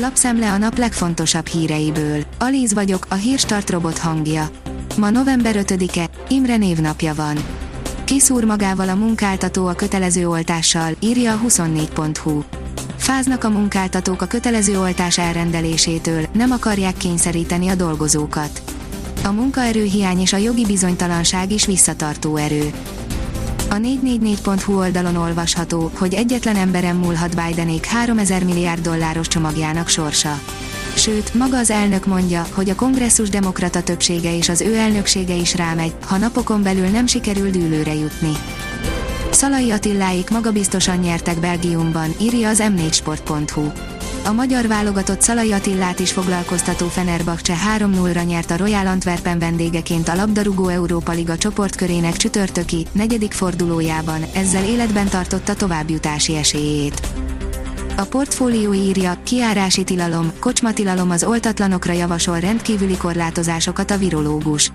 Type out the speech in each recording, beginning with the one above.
Lapszemle a nap legfontosabb híreiből. Alíz vagyok, a hírstart robot hangja. Ma november 5-e, Imre névnapja van. Kiszúr magával a munkáltató a kötelező oltással, írja a 24.hu. Fáznak a munkáltatók a kötelező oltás elrendelésétől, nem akarják kényszeríteni a dolgozókat. A munkaerőhiány és a jogi bizonytalanság is visszatartó erő. A 444.hu oldalon olvasható, hogy egyetlen emberen múlhat Bidenék 3000 milliárd dolláros csomagjának sorsa. Sőt, maga az elnök mondja, hogy a kongresszus demokrata többsége és az ő elnöksége is rámegy, ha napokon belül nem sikerül dűlőre jutni. Szalai Attiláik magabiztosan nyertek Belgiumban, írja az m4sport.hu. A magyar válogatott Szalai Attillát is foglalkoztató Fenerbahce 3-0-ra nyert a Royal Antwerpen vendégeként a labdarúgó Európa Liga csoportkörének csütörtöki, negyedik fordulójában, ezzel életben tartotta továbbjutási esélyét. A portfólió írja, kiárási tilalom, kocsmatilalom az oltatlanokra javasol rendkívüli korlátozásokat a virológus.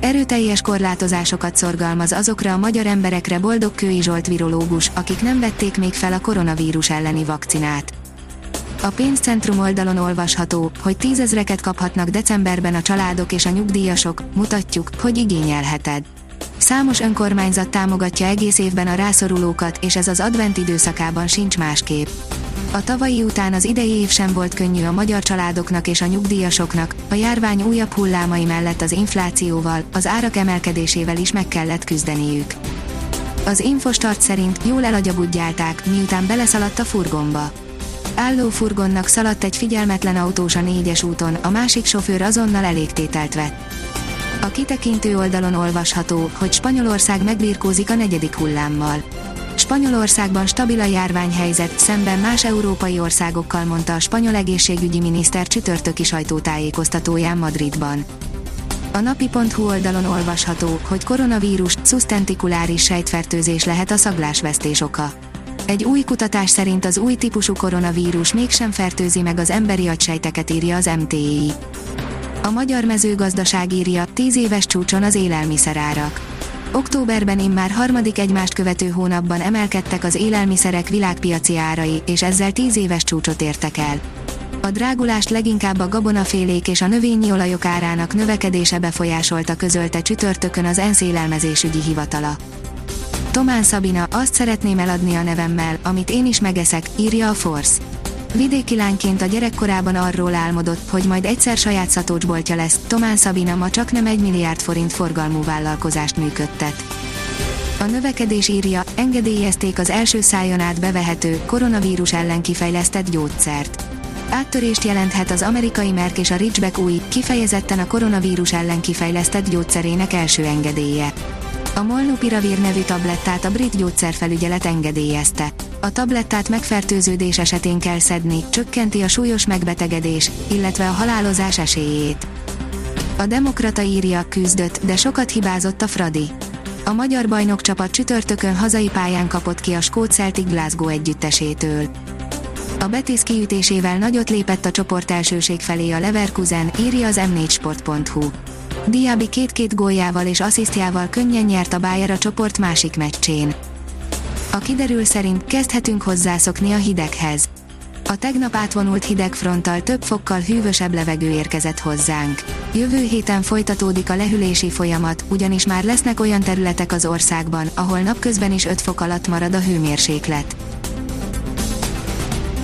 Erőteljes korlátozásokat szorgalmaz azokra a magyar emberekre boldog Kői Zsolt virológus, akik nem vették még fel a koronavírus elleni vakcinát. A pénzcentrum oldalon olvasható, hogy tízezreket kaphatnak decemberben a családok és a nyugdíjasok, mutatjuk, hogy igényelheted. Számos önkormányzat támogatja egész évben a rászorulókat, és ez az advent időszakában sincs másképp. A tavalyi után az idei év sem volt könnyű a magyar családoknak és a nyugdíjasoknak, a járvány újabb hullámai mellett az inflációval, az árak emelkedésével is meg kellett küzdeniük. Az Infostart szerint jól elagyabudjálták, miután beleszaladt a furgonba. Álló furgonnak szaladt egy figyelmetlen autós a négyes úton, a másik sofőr azonnal elégtételt vett. A kitekintő oldalon olvasható, hogy Spanyolország megbírkózik a negyedik hullámmal. Spanyolországban stabil a járványhelyzet, szemben más európai országokkal mondta a spanyol egészségügyi miniszter csütörtöki sajtótájékoztatóján Madridban. A napi.hu oldalon olvasható, hogy koronavírus, szusztentikuláris sejtfertőzés lehet a szaglásvesztés oka. Egy új kutatás szerint az új típusú koronavírus mégsem fertőzi meg az emberi agysejteket írja az MTI. A magyar mezőgazdaság írja, 10 éves csúcson az élelmiszerárak. Októberben immár harmadik egymást követő hónapban emelkedtek az élelmiszerek világpiaci árai, és ezzel 10 éves csúcsot értek el. A drágulást leginkább a gabonafélék és a növényi olajok árának növekedése befolyásolta közölte csütörtökön az ENSZ élelmezésügyi hivatala. Tomán Szabina, azt szeretném eladni a nevemmel, amit én is megeszek, írja a Force. Vidéki lányként a gyerekkorában arról álmodott, hogy majd egyszer saját szatócsboltja lesz, Tomán Szabina ma csak nem egy milliárd forint forgalmú vállalkozást működtet. A növekedés írja, engedélyezték az első szájon át bevehető, koronavírus ellen kifejlesztett gyógyszert. Áttörést jelenthet az amerikai Merck és a Ridgeback új, kifejezetten a koronavírus ellen kifejlesztett gyógyszerének első engedélye. A Molnupiravir nevű tablettát a brit gyógyszerfelügyelet engedélyezte. A tablettát megfertőződés esetén kell szedni, csökkenti a súlyos megbetegedés, illetve a halálozás esélyét. A Demokrata írja, küzdött, de sokat hibázott a Fradi. A magyar bajnokcsapat csütörtökön hazai pályán kapott ki a Skót Celtic Glasgow együttesétől. A Betis kiütésével nagyot lépett a csoport elsőség felé a Leverkusen, írja az m4sport.hu. Diaby két-két góljával és asszisztjával könnyen nyert a Bayer a csoport másik meccsén. A kiderül szerint kezdhetünk hozzászokni a hideghez. A tegnap átvonult hidegfronttal több fokkal hűvösebb levegő érkezett hozzánk. Jövő héten folytatódik a lehűlési folyamat, ugyanis már lesznek olyan területek az országban, ahol napközben is 5 fok alatt marad a hőmérséklet.